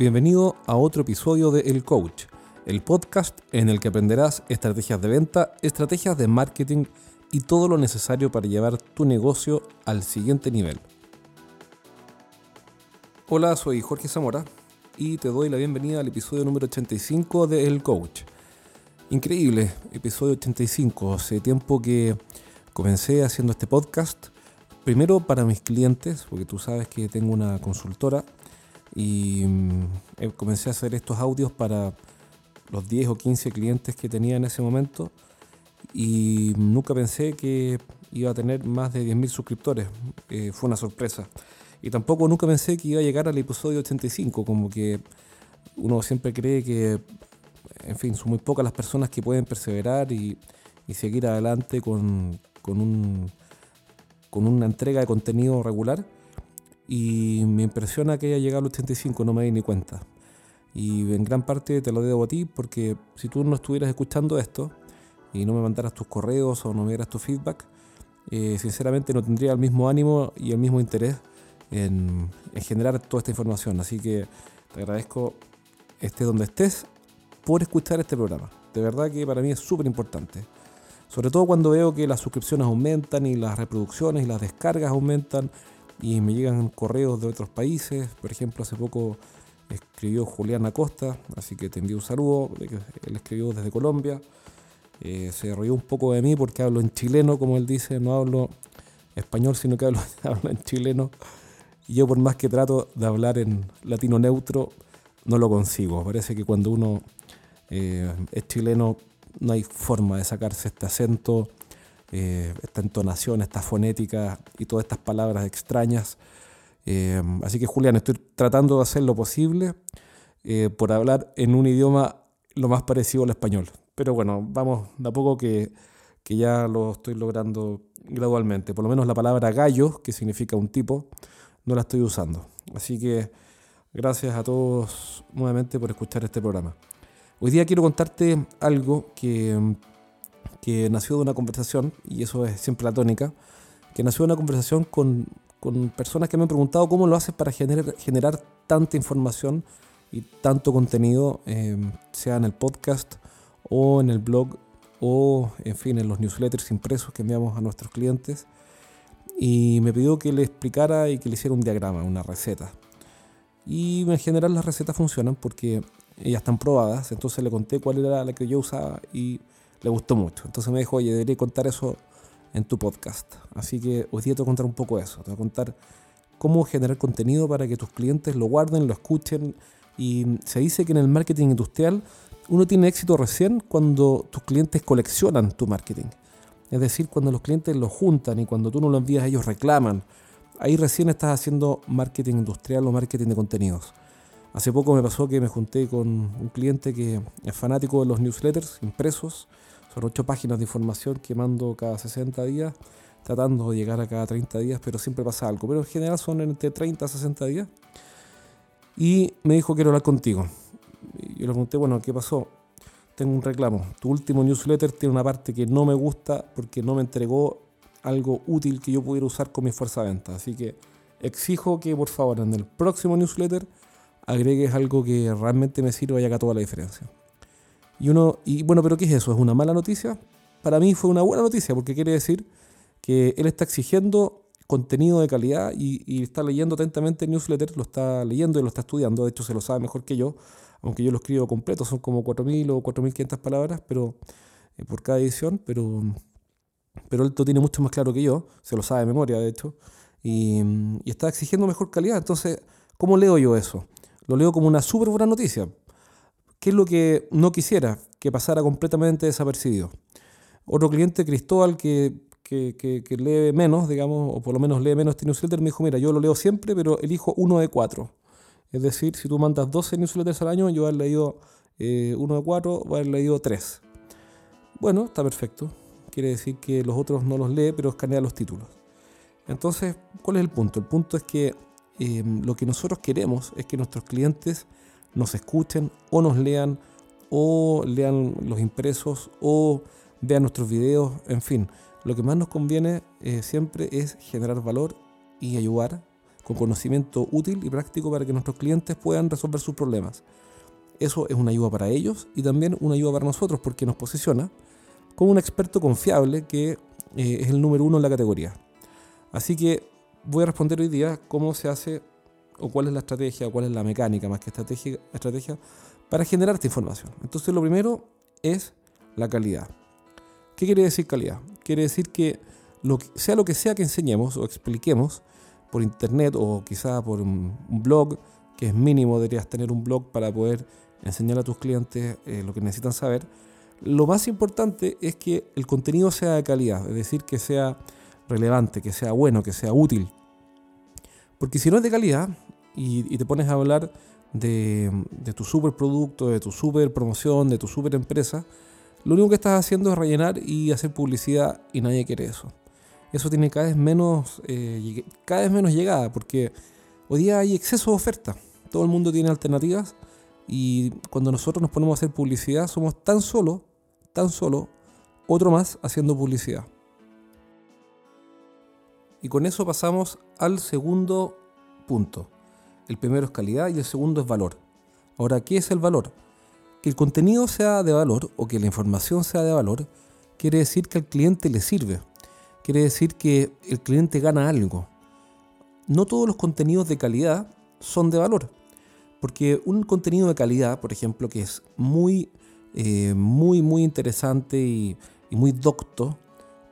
Bienvenido a otro episodio de El Coach, el podcast en el que aprenderás estrategias de venta, estrategias de marketing y todo lo necesario para llevar tu negocio al siguiente nivel. Hola, soy Jorge Zamora y te doy la bienvenida al episodio número 85 de El Coach. Increíble, episodio 85. Hace tiempo que comencé haciendo este podcast. Primero para mis clientes, porque tú sabes que tengo una consultora y mm, comencé a hacer estos audios para los 10 o 15 clientes que tenía en ese momento y nunca pensé que iba a tener más de 10.000 suscriptores. Eh, fue una sorpresa. Y tampoco nunca pensé que iba a llegar al episodio 85, como que uno siempre cree que, en fin, son muy pocas las personas que pueden perseverar y, seguir adelante con, con, un, con una entrega de contenido regular. Y me impresiona que haya llegado al 85, no me di ni cuenta. Y en gran parte te lo debo a ti porque si tú no estuvieras escuchando esto y no me mandaras tus correos o no me dieras tu feedback, eh, sinceramente no tendría el mismo ánimo y el mismo interés en, generar toda esta información. Así que te agradezco, estés donde estés, por escuchar este programa. De verdad que para mí es súper importante. Sobre todo cuando veo que las suscripciones aumentan y las reproducciones y las descargas aumentan y me llegan correos de otros países. Por ejemplo, hace poco escribió Julián Acosta, así que te envío un saludo. Él escribió desde Colombia. Eh, se rió un poco de mí porque hablo en chileno, como él dice, no hablo español, sino que hablo, en chileno. Y yo por más que trato de hablar en latino neutro, no lo consigo. Parece que cuando uno eh, es chileno no hay forma de sacarse este acento eh, esta entonación, esta fonética y todas estas palabras extrañas. Eh, así que Julián, estoy tratando de hacer lo posible eh, por hablar en un idioma lo más parecido al español. Pero bueno, vamos de a poco que, que ya lo estoy logrando gradualmente. Por lo menos la palabra gallo, que significa un tipo, no la estoy usando. Así que gracias a todos nuevamente por escuchar este programa. Hoy día quiero contarte algo que que nació de una conversación, y eso es siempre la tónica, que nació de una conversación con, con personas que me han preguntado cómo lo haces para generar, generar tanta información y tanto contenido, em, sea en el podcast o en el blog o, en fin, en los newsletters impresos que enviamos a nuestros clientes. Y me pidió que le explicara y que le hiciera un diagrama, una receta. Y en general las recetas funcionan porque ellas están probadas, entonces le conté cuál era la que yo usaba y le gustó mucho. Entonces me dijo, oye, debería contar eso en tu podcast. Así que hoy día te voy a contar un poco eso. Te voy a contar cómo generar contenido para que tus clientes lo guarden, lo escuchen. Y se dice que en el marketing industrial uno tiene éxito recién cuando tus clientes coleccionan tu marketing. Es decir, cuando los clientes lo juntan y cuando tú no lo envías, ellos reclaman. Ahí recién estás haciendo marketing industrial o marketing de contenidos. Hace poco me pasó que me junté con un cliente que es fanático de los newsletters impresos son ocho páginas de información que mando cada 60 días, tratando de llegar a cada 30 días, pero siempre pasa algo. Pero en general son entre 30 a 60 días. Y me dijo, quiero hablar contigo. Y yo le pregunté, bueno, ¿qué pasó? Tengo un reclamo. Tu último newsletter tiene una parte que no me gusta porque no me entregó algo útil que yo pudiera usar con mi fuerza de venta. Así que exijo que por favor en el próximo newsletter agregues algo que realmente me sirva y haga toda la diferencia. Y uno, y bueno, pero ¿qué es eso? ¿Es una mala noticia? Para mí fue una buena noticia porque quiere decir que él está exigiendo contenido de calidad y, está leyendo atentamente el newsletter, lo está leyendo y lo está estudiando, de hecho se lo sabe mejor que yo, aunque yo lo escribo completo, son como 4.000 o 4.500 palabras pero, eh, por cada edición, pero, pero él lo tiene mucho más claro que yo, se lo sabe de memoria de hecho, y, y está exigiendo mejor calidad. Entonces, ¿cómo leo yo eso? Lo leo como una súper buena noticia. ¿Qué es lo que no quisiera? Que pasara completamente desapercibido. Otro cliente, Cristóbal, que, lee menos, digamos, o por lo menos lee menos este newsletter, me dijo, mira, yo lo leo siempre, pero elijo uno de cuatro. Es decir, si tú mandas 12 newsletters al año, yo he leído eh, uno de cuatro, voy a haber leído tres. Bueno, está perfecto. Quiere decir que los otros no los lee, pero escanea los títulos. Entonces, ¿cuál es el punto? El punto es que eh, lo que nosotros queremos es que nuestros clientes nos escuchen o nos lean o lean los impresos o vean nuestros videos, en fin. Lo que más nos conviene eh, siempre es generar valor y ayudar, con conocimiento útil y práctico para que nuestros clientes puedan resolver sus problemas. Eso es una ayuda para ellos y también una ayuda para nosotros porque nos posiciona como un experto confiable que eh, es el número uno en la categoría. Así que voy a responder hoy día cómo se hace o cuál es la estrategia cuál es la mecánica más que estrategia, estrategia para generar esta información. Entonces lo primero es la calidad. ¿Qué quiere decir calidad? Quiere decir que sea lo que sea que enseñemos o expliquemos por internet o quizá por un, blog, que es mínimo, deberías tener un blog para poder enseñar a tus clientes eh, lo que necesitan saber. Lo más importante es que el contenido sea de calidad, es decir, que sea relevante, que sea bueno, que sea útil. Porque si no es de calidad y, te pones a hablar de, tu super producto, de tu super promoción, de tu super empresa, lo único que estás haciendo es rellenar y hacer publicidad y nadie quiere eso eso tiene cada vez menos, eh, cada vez menos llegada, porque hoy día hay exceso de oferta. Todo el mundo tiene alternativas y cuando nosotros nos ponemos a hacer publicidad somos tan solo, tan solo otro más haciendo publicidad. Y con eso pasamos al segundo punto. El primero es calidad y el segundo es valor. Ahora, ¿qué es el valor? Que el contenido sea de valor o que la información sea de valor quiere decir que al cliente le sirve quiere decir que el cliente gana algo. No todos los contenidos de calidad son de valor, porque un contenido de calidad, por ejemplo, que es muy, eh, muy, muy interesante y, muy docto,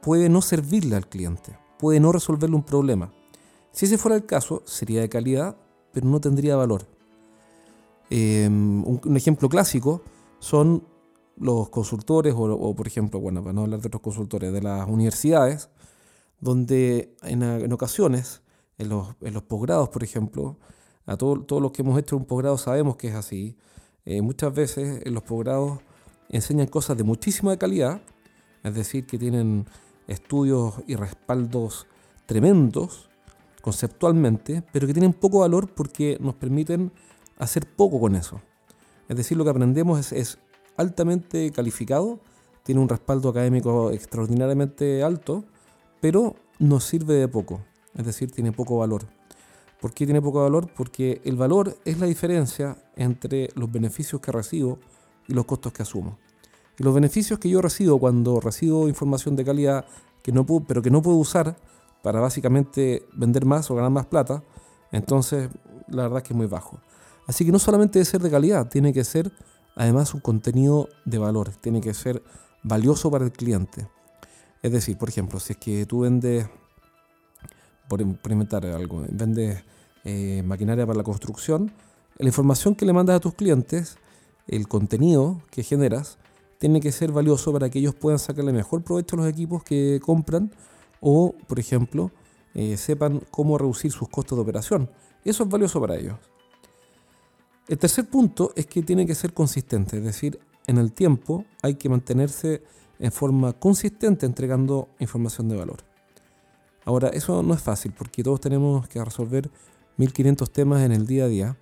puede no servirle al cliente, puede no resolverle un problema. Si ese fuera el caso, sería de calidad, pero no tendría valor. Em, un, ejemplo clásico son los consultores, o, por ejemplo, bueno, para no hablar de otros consultores, de las universidades, donde en, ocasiones, en los, posgrados, por ejemplo, a todos los que hemos hecho un posgrado sabemos que es así, eh, muchas veces en los posgrados enseñan cosas de muchísima calidad, es decir, que tienen estudios y respaldos tremendos conceptualmente, pero que tienen poco valor porque nos permiten hacer poco con eso. Es decir, lo que aprendemos es altamente calificado, tiene un respaldo académico extraordinariamente alto, pero nos sirve de poco, es decir, tiene poco valor. ¿Por qué tiene poco valor? Porque el valor es la diferencia entre los beneficios que recibo y los costos que asumo. Y los beneficios que yo recibo cuando recibo información de calidad, que no puedo, pero que no puedo usar para básicamente vender más o ganar más plata, entonces la verdad es que es muy bajo. Así que no solamente debe ser de calidad, tiene que ser además un contenido de valor, tiene que ser valioso para el cliente. Es decir, por ejemplo, si es que tú vendes, por, inventar algo, vendes eh, maquinaria para la construcción, la información que le mandas a tus clientes, el contenido que generas, tiene que ser valioso para que ellos puedan sacarle mejor provecho a los equipos que compran o, por ejemplo, eh, sepan cómo reducir sus costos de operación. Eso es valioso para ellos. El tercer punto es que tiene que ser consistente, es decir, en el tiempo hay que mantenerse en forma consistente entregando información de valor. Ahora, eso no es fácil porque todos tenemos que resolver 1500 temas en el día a día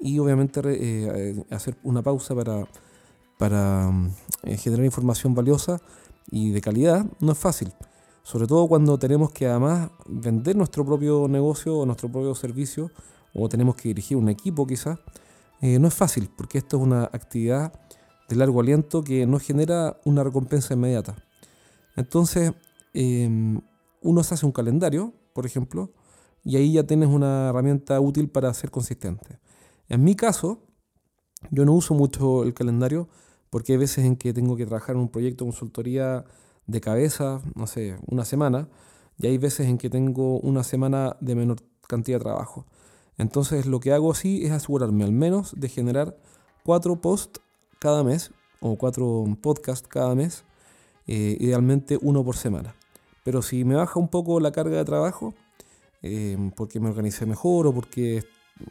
y obviamente eh, hacer una pausa para, para eh, generar información valiosa y de calidad no es fácil. Sobre todo cuando tenemos que además vender nuestro propio negocio o nuestro propio servicio o tenemos que dirigir un equipo quizás. Eh, no es fácil porque esto es una actividad de largo aliento que no genera una recompensa inmediata. Entonces, em, uno se hace un calendario, por ejemplo, y ahí ya tienes una herramienta útil para ser consistente. En mi caso, yo no uso mucho el calendario porque hay veces en que tengo que trabajar en un proyecto de consultoría de cabeza, no sé, una semana, y hay veces en que tengo una semana de menor cantidad de trabajo. Entonces lo que hago sí es asegurarme al menos de generar cuatro posts cada mes o cuatro podcasts cada mes, eh, idealmente uno por semana. Pero si me baja un poco la carga de trabajo, eh, porque me organicé mejor o porque,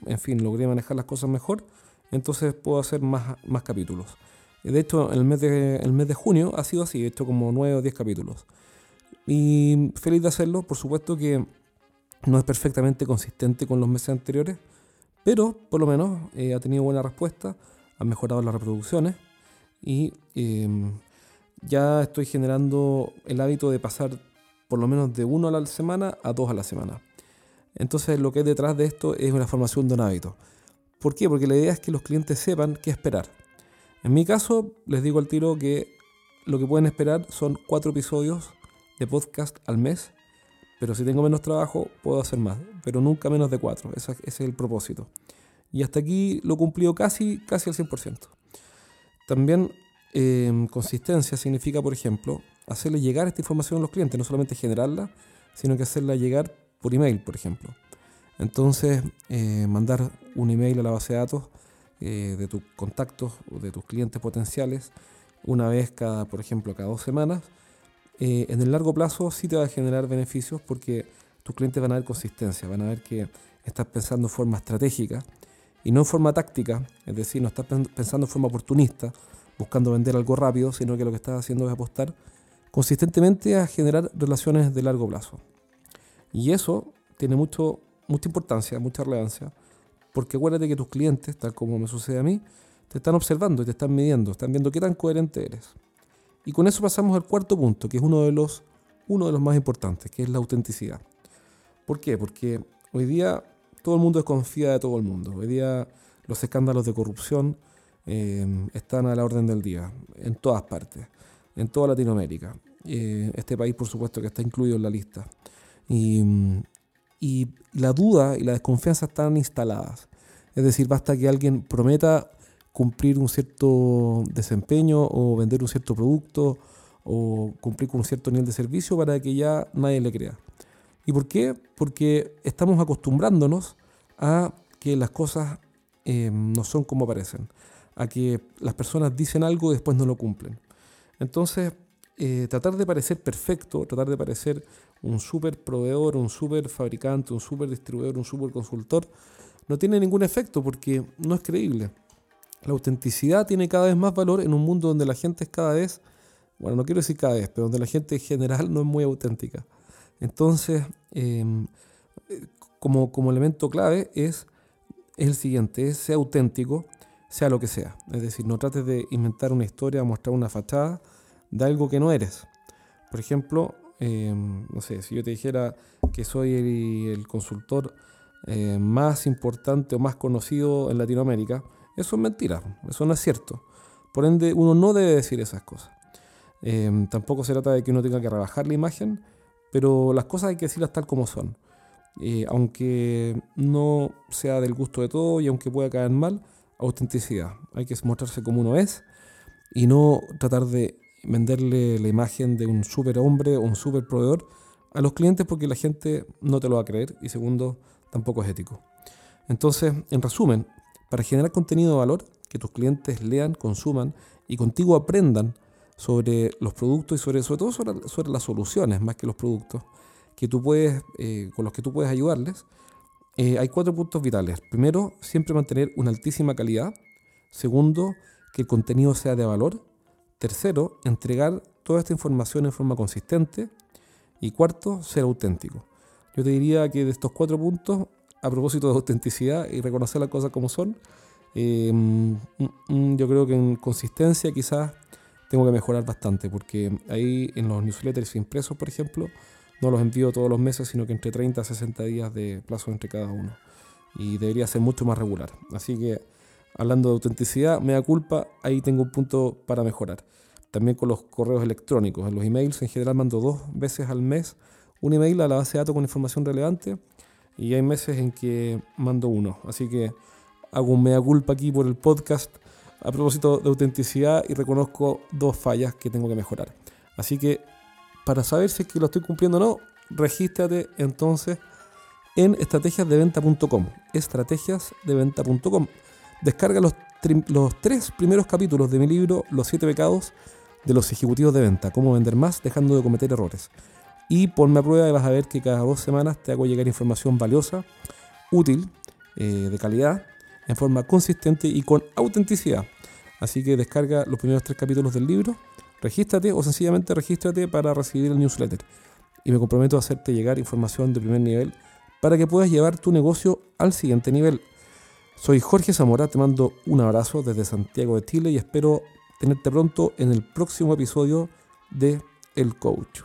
en fin, logré manejar las cosas mejor, entonces puedo hacer más, más capítulos. De hecho, el mes de, el mes de junio ha sido así, he hecho como 9 o 10 capítulos. Y feliz de hacerlo, por supuesto que no es perfectamente consistente con los meses anteriores, pero por lo menos eh, ha tenido buena respuesta han mejorado las reproducciones y em, ya estoy generando el hábito de pasar por lo menos de uno a la semana a dos a la semana. Entonces lo que hay detrás de esto es una formación de un hábito. ¿Por qué? Porque la idea es que los clientes sepan qué esperar. En mi caso, les digo al tiro que lo que pueden esperar son cuatro episodios de podcast al mes, pero si tengo menos trabajo puedo hacer más, pero nunca menos de cuatro, ese, es el propósito. Y hasta aquí lo cumplido casi, casi al 100%. También em, consistencia significa, por ejemplo, hacerle llegar esta información a los clientes, no solamente generarla, sino que hacerla llegar por email, por ejemplo. Entonces, eh, mandar un email a la base de datos eh, de tus contactos o de tus clientes potenciales una vez cada, por ejemplo, cada dos semanas, eh, en el largo plazo sí te va a generar beneficios porque tus clientes van a ver consistencia, van a ver que estás pensando en forma estratégica y no en forma táctica, es decir, no estás pensando en forma oportunista, buscando vender algo rápido, sino que lo que estás haciendo es apostar consistentemente a generar relaciones de largo plazo. Y eso tiene mucho, mucha importancia, mucha relevancia, porque acuérdate que tus clientes, tal como me sucede a mí, te están observando y te están midiendo, están viendo qué tan coherente eres. Y con eso pasamos al cuarto punto, que es uno de los, uno de los más importantes, que es la autenticidad. ¿Por qué? Porque hoy día todo el mundo desconfía de todo el mundo. Hoy día los escándalos de corrupción eh, están a la orden del día, en todas partes, en toda Latinoamérica. Eh, este país, por supuesto, que está incluido en la lista. Y, y la duda y la desconfianza están instaladas. Es decir, basta que alguien prometa cumplir un cierto desempeño o vender un cierto producto o cumplir con un cierto nivel de servicio para que ya nadie le crea. ¿Y por qué? Porque estamos acostumbrándonos a que las cosas eh, no son como parecen, a que las personas dicen algo y después no lo cumplen. Entonces, eh, tratar de parecer perfecto, tratar de parecer un super proveedor, un super fabricante, un super distribuidor, un super consultor, no tiene ningún efecto porque no es creíble. La autenticidad tiene cada vez más valor en un mundo donde la gente es cada vez, bueno, no quiero decir cada vez, pero donde la gente en general no es muy auténtica. Entonces, em, como, como elemento clave es, el siguiente, es ser auténtico, sea lo que sea. Es decir, no trates de inventar una historia, mostrar una fachada de algo que no eres. Por ejemplo, Em, no sé, si yo te dijera que soy el, consultor eh, más importante o más conocido en Latinoamérica, eso es mentira, eso no es cierto. Por ende, uno no debe decir esas cosas. Em, tampoco se trata de que uno tenga que rebajar la imagen, pero las cosas hay que decirlas tal como son. Eh, aunque no sea del gusto de todo y aunque pueda caer mal, autenticidad. Hay que mostrarse como uno es y no tratar de venderle la imagen de un super hombre o un super proveedor a los clientes porque la gente no te lo va a creer y segundo, tampoco es ético. Entonces, en resumen, para generar contenido de valor, que tus clientes lean, consuman y contigo aprendan sobre los productos y sobre, sobre todo sobre, las soluciones más que los productos que tú puedes, eh, con los que tú puedes ayudarles, eh, hay cuatro puntos vitales. Primero, siempre mantener una altísima calidad. Segundo, que el contenido sea de valor. Tercero, entregar toda esta información en forma consistente. Y cuarto, ser auténtico. Yo te diría que de estos cuatro puntos, a propósito de autenticidad y reconocer las cosas como son, eh, mm, mm, yo creo que en consistencia quizás tengo que mejorar bastante, porque ahí en los newsletters impresos, por ejemplo, no los envío todos los meses, sino que entre 30 a 60 días de plazo entre cada uno. Y debería ser mucho más regular. Así que hablando de autenticidad, me da culpa, ahí tengo un punto para mejorar. También con los correos electrónicos. En los emails en general mando dos veces al mes un email a la base de datos con información relevante y hay meses en que mando uno. Así que hago un mea culpa aquí por el podcast a propósito de autenticidad y reconozco dos fallas que tengo que mejorar. Así que para saber si es que lo estoy cumpliendo o no, regístrate entonces en estrategiasdeventa.com. Estrategiasdeventa.com. Descarga los, tres primeros capítulos de mi libro Los siete pecados de los ejecutivos de venta, cómo vender más dejando de cometer errores. Y ponme a prueba y vas a ver que cada dos semanas te hago llegar información valiosa, útil, eh, de calidad, en forma consistente y con autenticidad. Así que descarga los primeros tres capítulos del libro, regístrate o sencillamente regístrate para recibir el newsletter. Y me comprometo a hacerte llegar información de primer nivel para que puedas llevar tu negocio al siguiente nivel. Soy Jorge Zamora, te mando un abrazo desde Santiago de Chile y espero tenerte pronto en el próximo episodio de El Coach.